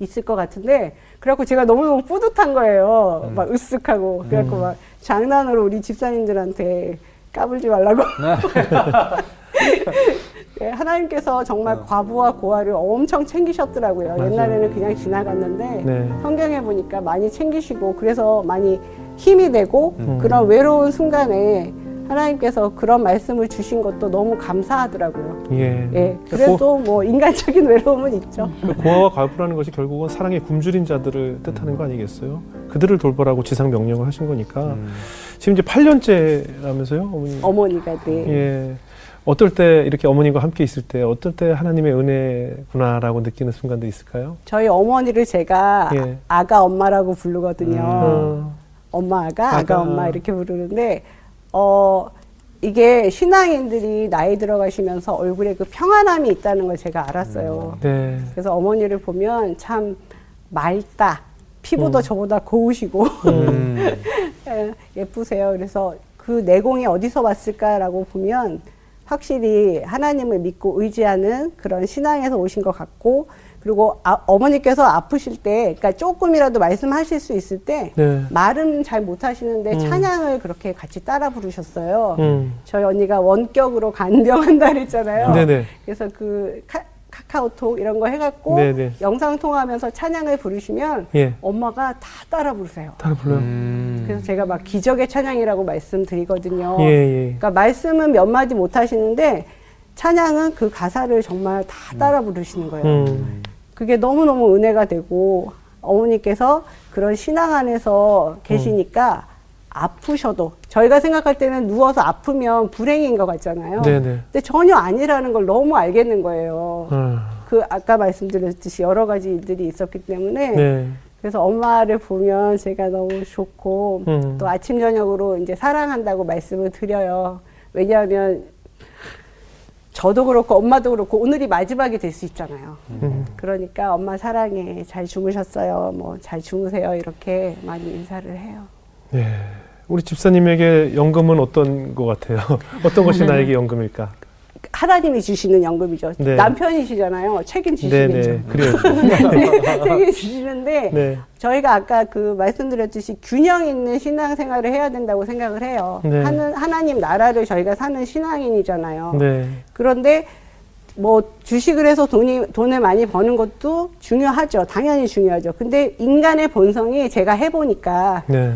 있을 것 같은데, 그래갖고 제가 너무너무 뿌듯한 거예요. 막 으쓱하고. 그래갖고 막 장난으로 우리 집사님들한테 까불지 말라고. 네, 하나님께서 정말 과부와 고아를 엄청 챙기셨더라고요. 맞아요. 옛날에는 그냥 지나갔는데, 네. 성경에 보니까 많이 챙기시고, 그래서 많이 힘이 되고, 음. 그런 외로운 순간에 하나님께서 그런 말씀을 주신 것도 너무 감사하더라고요. 예. 예, 그래도 뭐 인간적인 외로움은 있죠. 그 고아와 과부라는 것이 결국은 사랑의 굶주린 자들을 뜻하는 거 아니겠어요? 그들을 돌보라고 지상 명령을 하신 거니까 음. 지금 이제 8년째라면서요, 어머니? 어머니가 네. 예. 어떨 때 이렇게 어머님과 함께 있을 때 어떨 때 하나님의 은혜구나라고 느끼는 순간도 있을까요? 저희 어머니를 제가 예. 아가 엄마라고 부르거든요. 어, 엄마 아가, 아가, 아가. 엄마 이렇게 부르는데 어 이게 신앙인들이 나이 들어가시면서 얼굴에 그 평안함이 있다는 걸 제가 알았어요. 네. 그래서 어머니를 보면 참 맑다. 피부도 음. 저보다 고우시고 음. 예, 예쁘세요. 그래서 그 내공이 어디서 왔을까라고 보면 확실히 하나님을 믿고 의지하는 그런 신앙에서 오신 것 같고 그리고 아, 어머니께서 아프실 때, 그러니까 조금이라도 말씀하실 수 있을 때 네. 말은 잘 못하시는데 음. 찬양을 그렇게 같이 따라 부르셨어요. 음. 저희 언니가 원격으로 간병한다 그랬잖아요. 네네. 그래서 그 카, 카카오톡 이런 거 해갖고 네네. 영상 통화하면서 찬양을 부르시면 예. 엄마가 다 따라 부르세요. 따라 불러요. 음. 그래서 제가 막 기적의 찬양이라고 말씀드리거든요. 예, 예. 그러니까 말씀은 몇 마디 못 하시는데 찬양은 그 가사를 정말 다 따라 부르시는 거예요. 음. 그게 너무너무 은혜가 되고 어머니께서 그런 신앙 안에서 계시니까 아프셔도 저희가 생각할 때는 누워서 아프면 불행인 것 같잖아요. 네네. 근데 전혀 아니라는 걸 너무 알겠는 거예요. 아, 그 아까 말씀드렸듯이 여러 가지 일들이 있었기 때문에 네. 그래서 엄마를 보면 제가 너무 좋고 음. 또 아침 저녁으로 이제 사랑한다고 말씀을 드려요. 왜냐하면 저도 그렇고 엄마도 그렇고 오늘이 마지막이 될 수 있잖아요. 음. 그러니까 엄마 사랑해 잘 주무셨어요. 뭐 잘 주무세요 이렇게 많이 인사를 해요. 예. 우리 집사님에게 연금은 어떤 것 같아요? 어떤 것이 나에게 연금일까? 하나님이 주시는 연금이죠. 네. 남편이시잖아요. 책임지시겠죠. 네네. 그래요. 책임지시는데 네. 저희가 아까 그 말씀드렸듯이 균형 있는 신앙생활을 해야 된다고 생각을 해요. 네. 하는 하나님 나라를 저희가 사는 신앙인이잖아요. 네. 그런데 뭐 주식을 해서 돈이 돈을 많이 버는 것도 중요하죠. 당연히 중요하죠. 근데 인간의 본성이 제가 해보니까 네.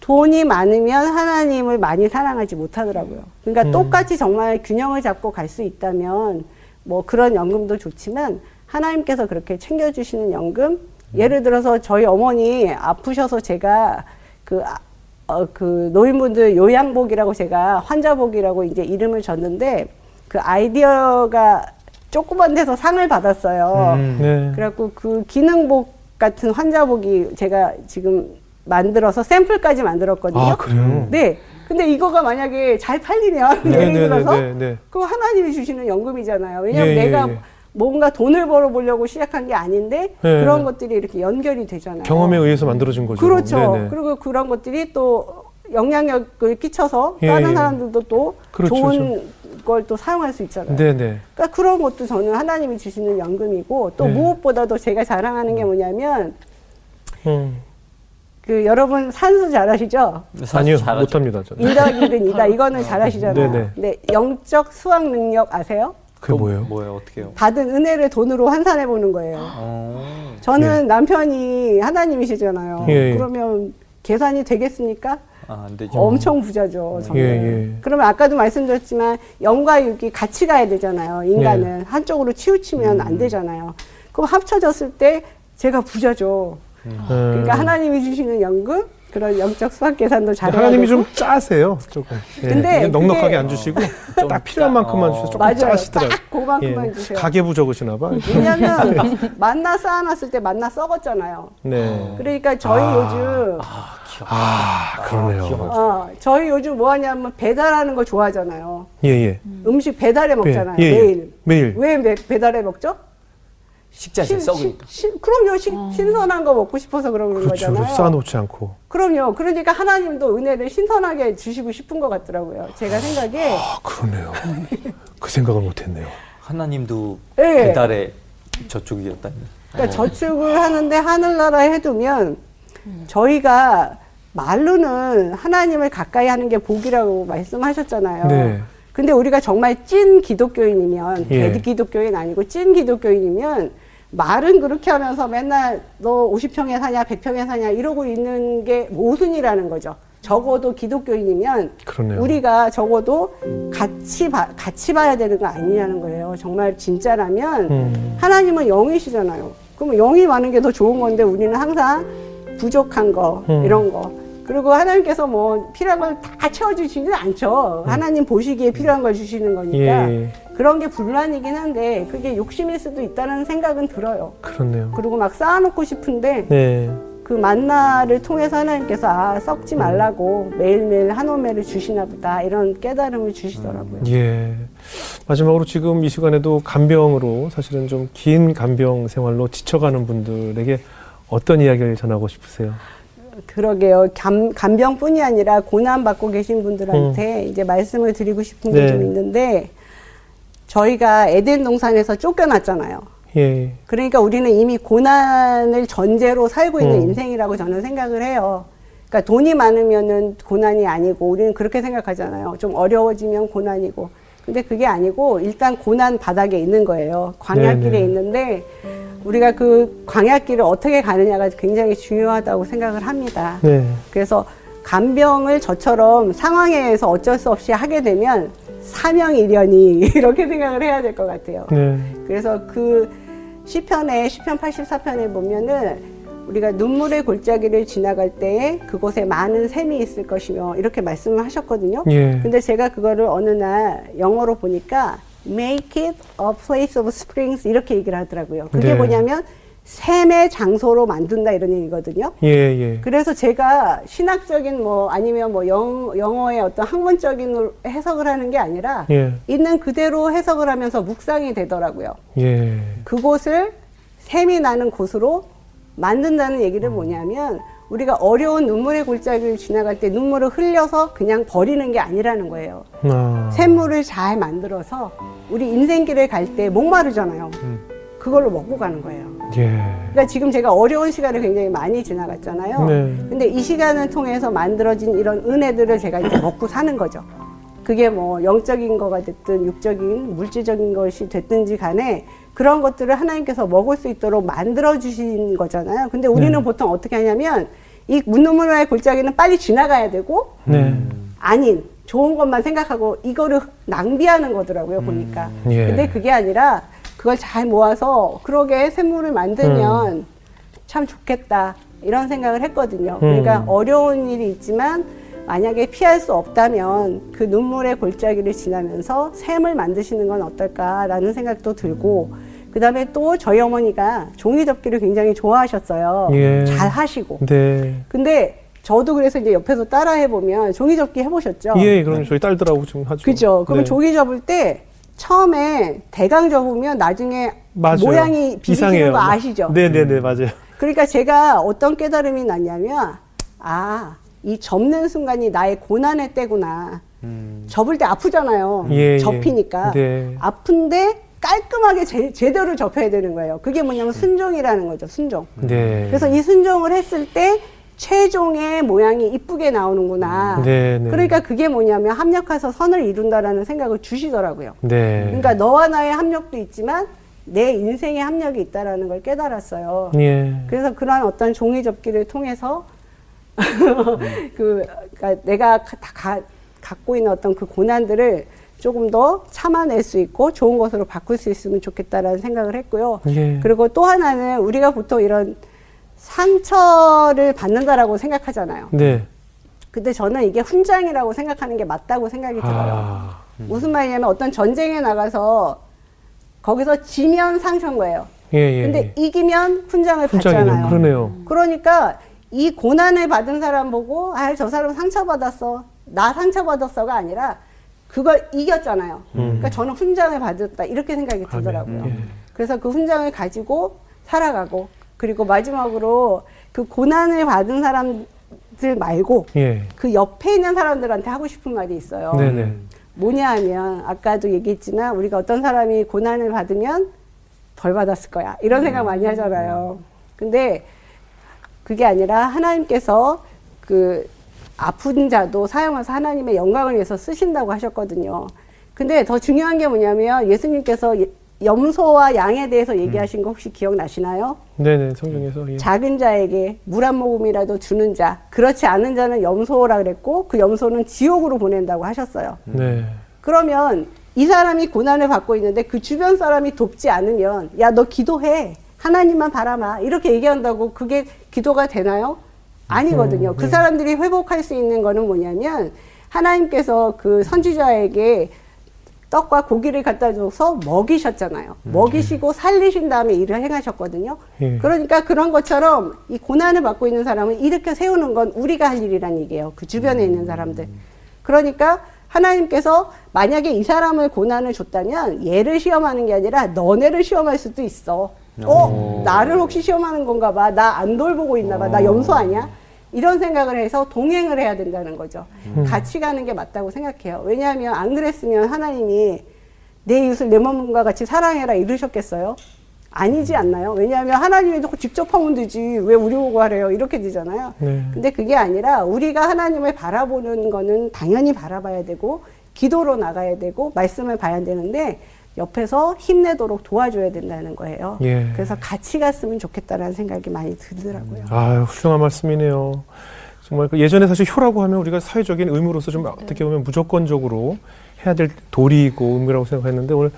돈이 많으면 하나님을 많이 사랑하지 못하더라고요. 그러니까 음. 똑같이 정말 균형을 잡고 갈 수 있다면 뭐 그런 연금도 좋지만 하나님께서 그렇게 챙겨주시는 연금 예를 들어서 저희 어머니 아프셔서 제가 그, 아- 어, 그 노인분들 요양복이라고 제가 환자복이라고 이제 이름을 줬는데 그 아이디어가 조그만 데서 상을 받았어요. 음. 네. 그래갖고 그 기능복 같은 환자복이 제가 지금 만들어서 샘플까지 만들었거든요. 아, 그래요? 네. 근데 이거가 만약에 잘 팔리면 네, 예를 네, 들어서 네, 네. 그거 하나님이 주시는 연금이잖아요. 왜냐하면 예, 예, 내가 예. 뭔가 돈을 벌어보려고 시작한 게 아닌데 네. 그런 것들이 이렇게 연결이 되잖아요. 경험에 의해서 만들어진 거죠. 그렇죠. 그리고 그런 것들이 또 영향력을 끼쳐서 예, 다른 예. 사람들도 또 그렇죠, 좋은 걸 또 사용할 수 있잖아요. 네네. 그러니까 그런 것도 저는 하나님이 주시는 연금이고 또 네. 무엇보다도 제가 자랑하는 게 뭐냐면 음. 그 여러분 산수 잘 아시죠? 아니요. 못합니다. 저는. 인덕이든 이다 이거는 잘 아시잖아요. 네네. 네, 영적 수학 능력 아세요? 그게 또 뭐예요? 뭐예요? 어떻게 해요? 받은 은혜를 돈으로 환산해 보는 거예요. 어. 저는 남편이 하나님이시잖아요. 예, 예. 그러면 계산이 되겠습니까? 아, 안 되죠. 엄청 부자죠, 저는. 예, 예. 그러면 아까도 말씀드렸지만 영과 육이 같이 가야 되잖아요. 인간은 한쪽으로 치우치면 안 되잖아요. 그럼 합쳐졌을 때 제가 부자죠. 그러니까 음. 하나님이 주시는 연금 그런 영적 수학 계산도 잘해야 하나님이. 좀 짜세요, 조금. 예. 근데 넉넉하게 안 주시고 좀딱 필요한 짜- 만큼만 어. 주셔서 조금 맞아요. 짜시더라고요. 딱 그만큼만 예. 주세요. 가계부 적으시나 봐. 왜냐면 만나 쌓아놨을 때 만나 썩었잖아요. 네. 그러니까 저희 아. 요즘 아. 아, 그러네요. 기억나죠. 어, 저희 요즘 뭐 하냐면 배달하는 거 좋아하잖아요. 예, 예. 음식 배달해 먹잖아요. 예, 예. 매일. 매일. 왜 매- 배달해 먹죠? 식자재 신- 썩으니까. 신- 신- 그럼요. 신, 신선한 거 먹고 싶어서 그런 그렇죠. 거잖아요. 쌓아놓지 않고. 그럼요. 그러니까 하나님도 은혜를 신선하게 주시고 싶은 것 같더라고요. 제가 생각에. 아, 그러네요. 그 생각을 못했네요. 하나님도 예. 배달의 저쪽이었다니. 그러니까 저축을 하는데 하늘나라에 해두면 저희가 말로는 하나님을 가까이 하는 게 복이라고 말씀하셨잖아요. 네. 근데 우리가 정말 찐 기독교인이면 예. 대 기독교인 아니고 찐 기독교인이면 말은 그렇게 하면서 맨날 너 50평에 사냐 100평에 사냐 이러고 있는 게 모순이라는 거죠. 적어도 기독교인이면 그러네요. 우리가 적어도 같이 봐, 같이 봐야 되는 거 아니냐는 거예요. 정말 진짜라면 음. 하나님은 영이시잖아요. 그럼 영이 많은 게 더 좋은 건데 우리는 항상 부족한 거 음. 이런 거 그리고 하나님께서 뭐 필요한 걸 다 채워주시지는 않죠. 하나님 보시기에 필요한 걸 주시는 거니까 음. 예. 그런 게 불만이긴 한데 그게 욕심일 수도 있다는 생각은 들어요. 그렇네요. 그리고 막 쌓아놓고 싶은데 네. 그 만나를 통해서 하나님께서 아 썩지 말라고 매일매일 한 오매를 주시나 보다 이런 깨달음을 주시더라고요. 예. 마지막으로 지금 이 시간에도 간병으로 사실은 좀 긴 간병 생활로 지쳐가는 분들에게 어떤 이야기를 전하고 싶으세요? 그러게요. 간, 간병뿐이 아니라 고난 받고 계신 분들한테 이제 말씀을 드리고 싶은 게 네. 좀 있는데 저희가 에덴 동산에서 쫓겨났잖아요. 예. 그러니까 우리는 이미 고난을 전제로 살고 있는 음. 인생이라고 저는 생각을 해요. 그러니까 돈이 많으면은 고난이 아니고 우리는 그렇게 생각하잖아요. 좀 어려워지면 고난이고. 근데 그게 아니고 일단 고난 바닥에 있는 거예요. 광야길에 네네. 있는데 우리가 그 광야길을 어떻게 가느냐가 굉장히 중요하다고 생각을 합니다. 네. 그래서 간병을 저처럼 상황에서 어쩔 수 없이 하게 되면 사명이련이 이렇게 생각을 해야 될 것 같아요. 네. 그래서 그 시편에 시편 84편에 보면은 우리가 눈물의 골짜기를 지나갈 때에 그곳에 많은 샘이 있을 것이며 이렇게 말씀을 하셨거든요. 예. 근데 제가 그거를 어느 날 영어로 보니까 make it a place of springs 이렇게 얘기를 하더라고요. 그게 네. 뭐냐면 샘의 장소로 만든다 이런 얘기거든요. 예, 예. 그래서 제가 신학적인 뭐 아니면 뭐 영, 영어의 어떤 학문적인 해석을 하는 게 아니라 예. 있는 그대로 해석을 하면서 묵상이 되더라고요. 예. 그곳을 샘이 나는 곳으로 만든다는 얘기를 뭐냐면 우리가 어려운 눈물의 골짜기를 지나갈 때 눈물을 흘려서 그냥 버리는 게 아니라는 거예요. 아. 샘물을 잘 만들어서 우리 인생길을 갈 때 목마르잖아요. 그걸로 먹고 가는 거예요. 예. 그러니까 지금 제가 어려운 시간을 굉장히 많이 지나갔잖아요. 네. 근데 이 시간을 통해서 만들어진 이런 은혜들을 제가 이제 먹고 사는 거죠. 그게 뭐 영적인 거가 됐든 육적인 물질적인 것이 됐든지 간에 그런 것들을 하나님께서 먹을 수 있도록 만들어 주신 거잖아요. 근데 우리는 네. 보통 어떻게 하냐면 이 문노문화의 골짜기는 빨리 지나가야 되고 네. 아닌 좋은 것만 생각하고 이거를 낭비하는 거더라고요 보니까. 예. 근데 그게 아니라 그걸 잘 모아서 그러게 샘물을 만들면 음. 참 좋겠다 이런 생각을 했거든요. 그러니까 음. 어려운 일이 있지만 만약에 피할 수 없다면 그 눈물의 골짜기를 지나면서 샘을 만드시는 건 어떨까라는 생각도 들고 그다음에 또 저희 어머니가 종이 접기를 굉장히 좋아하셨어요. 예. 잘 하시고. 네. 근데 저도 그래서 이제 옆에서 따라 해 보면 종이 접기 해보셨죠? 예, 그럼 저희 딸들하고 지금 하죠. 그죠. 그럼 네. 종이 접을 때 처음에 대강 접으면 나중에 맞아요. 모양이 이상해요. 거 아시죠? 네, 네, 네, 맞아요. 그러니까 제가 어떤 깨달음이 났냐면 아 이 접는 순간이 나의 고난의 때구나. 접을 때 아프잖아요. 예, 예. 접히니까. 네. 아픈데 깔끔하게 제, 제대로 접혀야 되는 거예요. 그게 뭐냐면 순종이라는 거죠. 순종. 네. 그래서 이 순종을 했을 때 최종의 모양이 이쁘게 나오는구나. 네, 네. 그러니까 그게 뭐냐면 합력해서 선을 이룬다라는 생각을 주시더라고요. 네. 그러니까 너와 나의 합력도 있지만 내 인생의 합력이 있다라는 걸 깨달았어요. 예. 그래서 그러한 어떤 종이 접기를 통해서 그 그러니까 내가 가- 다 가- 갖고 있는 어떤 그 고난들을 조금 더 참아낼 수 있고 좋은 것으로 바꿀 수 있으면 좋겠다라는 생각을 했고요. 예. 그리고 또 하나는 우리가 보통 이런 상처를 받는다라고 생각하잖아요. 네. 근데 저는 이게 훈장이라고 생각하는 게 맞다고 생각이 들어요. 아. 무슨 말이냐면 어떤 전쟁에 나가서 거기서 지면 상처인 거예요. 예, 예. 근데 이기면 훈장을 훈장이네요. 받잖아요. 그러네요. 그러니까 이 고난을 받은 사람 보고 아 저 사람 상처받았어 나 상처받았어가 아니라 그걸 이겼잖아요. 그러니까 저는 훈장을 받았다 이렇게 생각이 들더라고요. 예. 그래서 그 훈장을 가지고 살아가고 그리고 마지막으로 그 고난을 받은 사람들 말고 예. 그 옆에 있는 사람들한테 하고 싶은 말이 있어요. 네네. 뭐냐 하면 아까도 얘기했지만 우리가 어떤 사람이 고난을 받으면 벌 받았을 거야 이런 생각 많이 하잖아요. 근데 그게 아니라 하나님께서 그 아픈 자도 사용해서 하나님의 영광을 위해서 쓰신다고 하셨거든요. 근데 더 중요한 게 뭐냐면 예수님께서 예- 염소와 양에 대해서 얘기하신 거 혹시 기억나시나요? 네네. 성경에서. 예. 작은 자에게 물 한 모금이라도 주는 자, 그렇지 않은 자는 염소라 그랬고 그 염소는 지옥으로 보낸다고 하셨어요. 네. 그러면 이 사람이 고난을 받고 있는데 그 주변 사람이 돕지 않으면 야 너 기도해 하나님만 바라마 이렇게 얘기한다고 그게 기도가 되나요? 아니거든요. 그 사람들이 회복할 수 있는 거는 뭐냐면 하나님께서 그 선지자에게 떡과 고기를 갖다 줘서 먹이셨잖아요. 먹이시고 살리신 다음에 일을 행하셨거든요. 예. 그러니까 그런 것처럼 이 고난을 받고 있는 사람을 일으켜 세우는 건 우리가 할 일이란 얘기예요. 그 주변에 있는 사람들. 그러니까 하나님께서 만약에 이 사람을 고난을 줬다면 얘를 시험하는 게 아니라 너네를 시험할 수도 있어. 어, 나를 혹시 시험하는 건가 봐. 나 안 돌보고 있나 봐. 나 염소 아니야? 이런 생각을 해서 동행을 해야 된다는 거죠. 같이 가는 게 맞다고 생각해요. 왜냐하면 안 그랬으면 하나님이 내 이웃을 내 몸과 같이 사랑해라 이러셨겠어요? 아니지 않나요? 왜냐하면 하나님이 직접 하면 되지. 왜 우리 보고 하래요? 이렇게 되잖아요. 네. 근데 그게 아니라 우리가 하나님을 바라보는 거는 당연히 바라봐야 되고 기도로 나가야 되고 말씀을 봐야 되는데 옆에서 힘내도록 도와줘야 된다는 거예요. 예. 그래서 같이 갔으면 좋겠다라는 생각이 많이 들더라고요. 아유, 훌륭한 말씀이네요. 정말 그 예전에 사실 효라고 하면 우리가 사회적인 의무로서 좀 어떻게 보면 무조건적으로 해야 될 도리이고 의무라고 생각했는데 오늘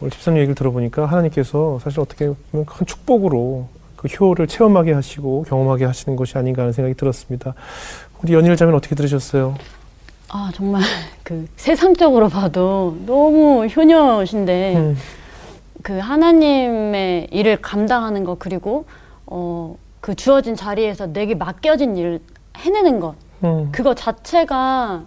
오늘 집사님 얘기를 들어보니까 하나님께서 사실 어떻게 보면 큰 축복으로 그 효를 체험하게 하시고 경험하게 하시는 것이 아닌가 하는 생각이 들었습니다. 우리 연일 자매는 어떻게 들으셨어요? 아 정말 그 세상적으로 봐도 너무 효녀신데 음, 그 하나님의 일을 감당하는 것 그리고 어 그 주어진 자리에서 내게 맡겨진 일을 해내는 것 음, 그거 자체가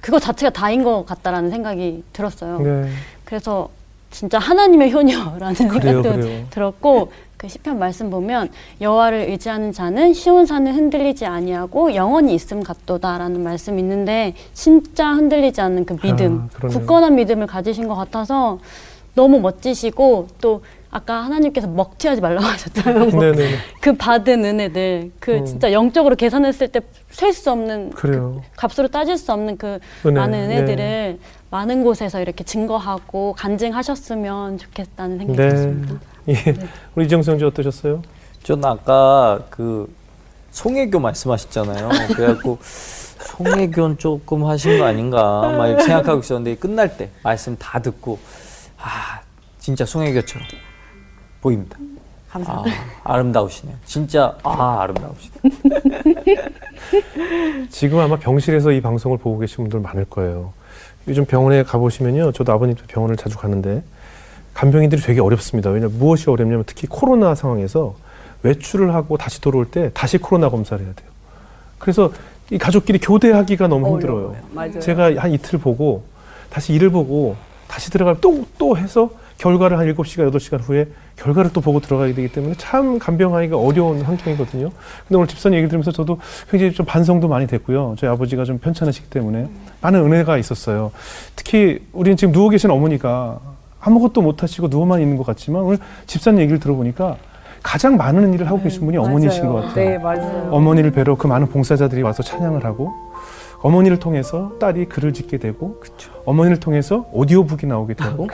그거 자체가 다인 것 같다라는 생각이 들었어요. 네. 그래서 진짜 하나님의 효녀라는 그래요, 생각도 그래요. 들었고 그 시편 말씀 보면 여호와를 의지하는 자는 시온 산을 흔들리지 아니하고 영원히 있음 같도다라는 말씀이 있는데 진짜 흔들리지 않는 그 믿음, 아. 굳건한 믿음을 가지신 것 같아서 너무 멋지시고 또 아까 하나님께서 먹튀하지 말라고 하셨잖아요. 뭐 네네. 그 받은 은혜들, 그 음. 진짜 영적으로 계산했을 때 셀 수 없는 그래요. 값으로 따질 수 없는 그 은혜, 많은 은혜들을 네. 많은 곳에서 이렇게 증거하고 간증하셨으면 좋겠다는 생각이 네. 들었습니다. 예. 우리 이정수 형제 어떠셨어요? 전 아까 그 송혜교 말씀하셨잖아요. 그래갖고 송혜교는 조금 하신 거 아닌가 막 이렇게 생각하고 있었는데 끝날 때 말씀 다 듣고 아 진짜 송혜교처럼 보입니다. 감사합니다. 아, 아름다우시네요. 진짜 아 아름다우시네. 지금 아마 병실에서 이 방송을 보고 계신 분들 많을 거예요. 요즘 병원에 가보시면요. 저도 아버님도 병원을 자주 가는데 간병인들이 되게 어렵습니다. 왜냐면 무엇이 어렵냐면 특히 코로나 상황에서 외출을 하고 다시 들어올 때 다시 코로나 검사를 해야 돼요. 그래서 이 가족끼리 교대하기가 너무 힘들어요. 맞아요. 제가 한 이틀 보고 다시 일을 보고 다시 들어가면 또, 또 해서 결과를 한 7시간, 8시간 후에 결과를 또 보고 들어가야 되기 때문에 참 간병하기가 어려운 환경이거든요. 근데 오늘 집사님 얘기 들으면서 저도 굉장히 좀 반성도 많이 됐고요. 저희 아버지가 좀 편찮으시기 때문에 많은 은혜가 있었어요. 특히 우리는 지금 누워 계신 어머니가 아무것도 못 하시고 누워만 있는 것 같지만 오늘 집사님 얘기를 들어보니까 가장 많은 일을 하고 계신 분이 어머니신 것 같아요. 네, 맞아요. 어머니를 뵈러 그 많은 봉사자들이 와서 찬양을 하고 어머니를 통해서 딸이 글을 짓게 되고 어머니를 통해서 오디오북이 나오게 되고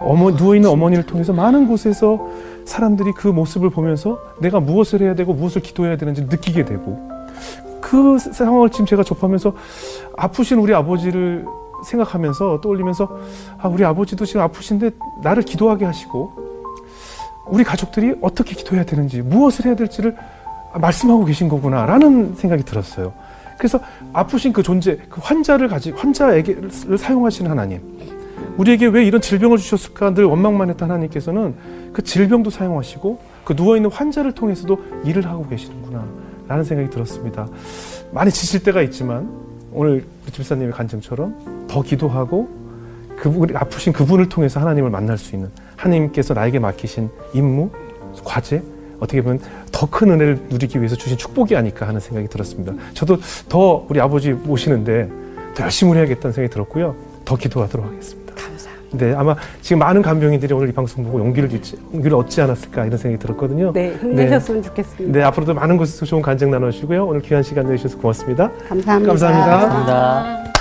어머 누워 있는 어머니를 통해서 많은 곳에서 사람들이 그 모습을 보면서 내가 무엇을 해야 되고 무엇을 기도해야 되는지 느끼게 되고 그 상황을 지금 제가 접하면서 아프신 우리 아버지를 생각하면서 떠올리면서 아 우리 아버지도 지금 아프신데 나를 기도하게 하시고 우리 가족들이 어떻게 기도해야 되는지 무엇을 해야 될지를 말씀하고 계신 거구나라는 생각이 들었어요. 그래서 아프신 그 존재, 그 환자를 가지 환자에게를 사용하시는 하나님. 우리에게 왜 이런 질병을 주셨을까 늘 원망만 했던 하나님께서는 그 질병도 사용하시고 그 누워 있는 환자를 통해서도 일을 하고 계시는구나라는 생각이 들었습니다. 많이 지칠 때가 있지만 오늘 그 집사님의 간증처럼 더 기도하고 그분 아프신 그분을 통해서 하나님을 만날 수 있는 하나님께서 나에게 맡기신 임무, 과제 어떻게 보면 더 큰 은혜를 누리기 위해서 주신 축복이 아닐까 하는 생각이 들었습니다. 저도 더 우리 아버지 모시는데 더 열심히 해야겠다는 생각이 들었고요. 더 기도하도록 하겠습니다. 네, 아마 지금 많은 간병인들이 오늘 이 방송 보고 용기를 주지, 용기를 얻지 않았을까 이런 생각이 들었거든요. 네, 힘내셨으면 좋겠습니다. 네, 앞으로도 많은 곳에서 좋은 간증 나누시고요. 오늘 귀한 시간 내주셔서 고맙습니다. 감사합니다. 감사합니다. 감사합니다.